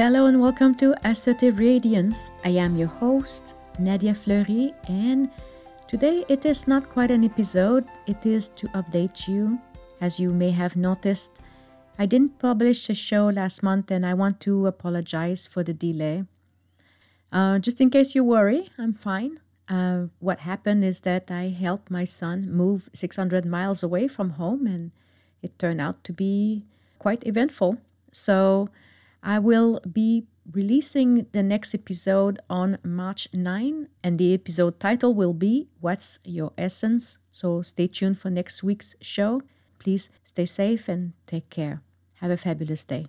Hello and welcome to Assertive Radiance. I am your host, Nadia Fleury, and today it is not quite an episode, it is to update you. As you may have noticed, I didn't publish a show last month and I want to apologize for the delay. Uh, just in case you worry, I'm fine. Uh, what happened is that I helped my son move 600 miles away from home and it turned out to be quite eventful. So, I will be releasing the next episode on March 9, and the episode title will be What's Your Essence? So stay tuned for next week's show. Please stay safe and take care. Have a fabulous day.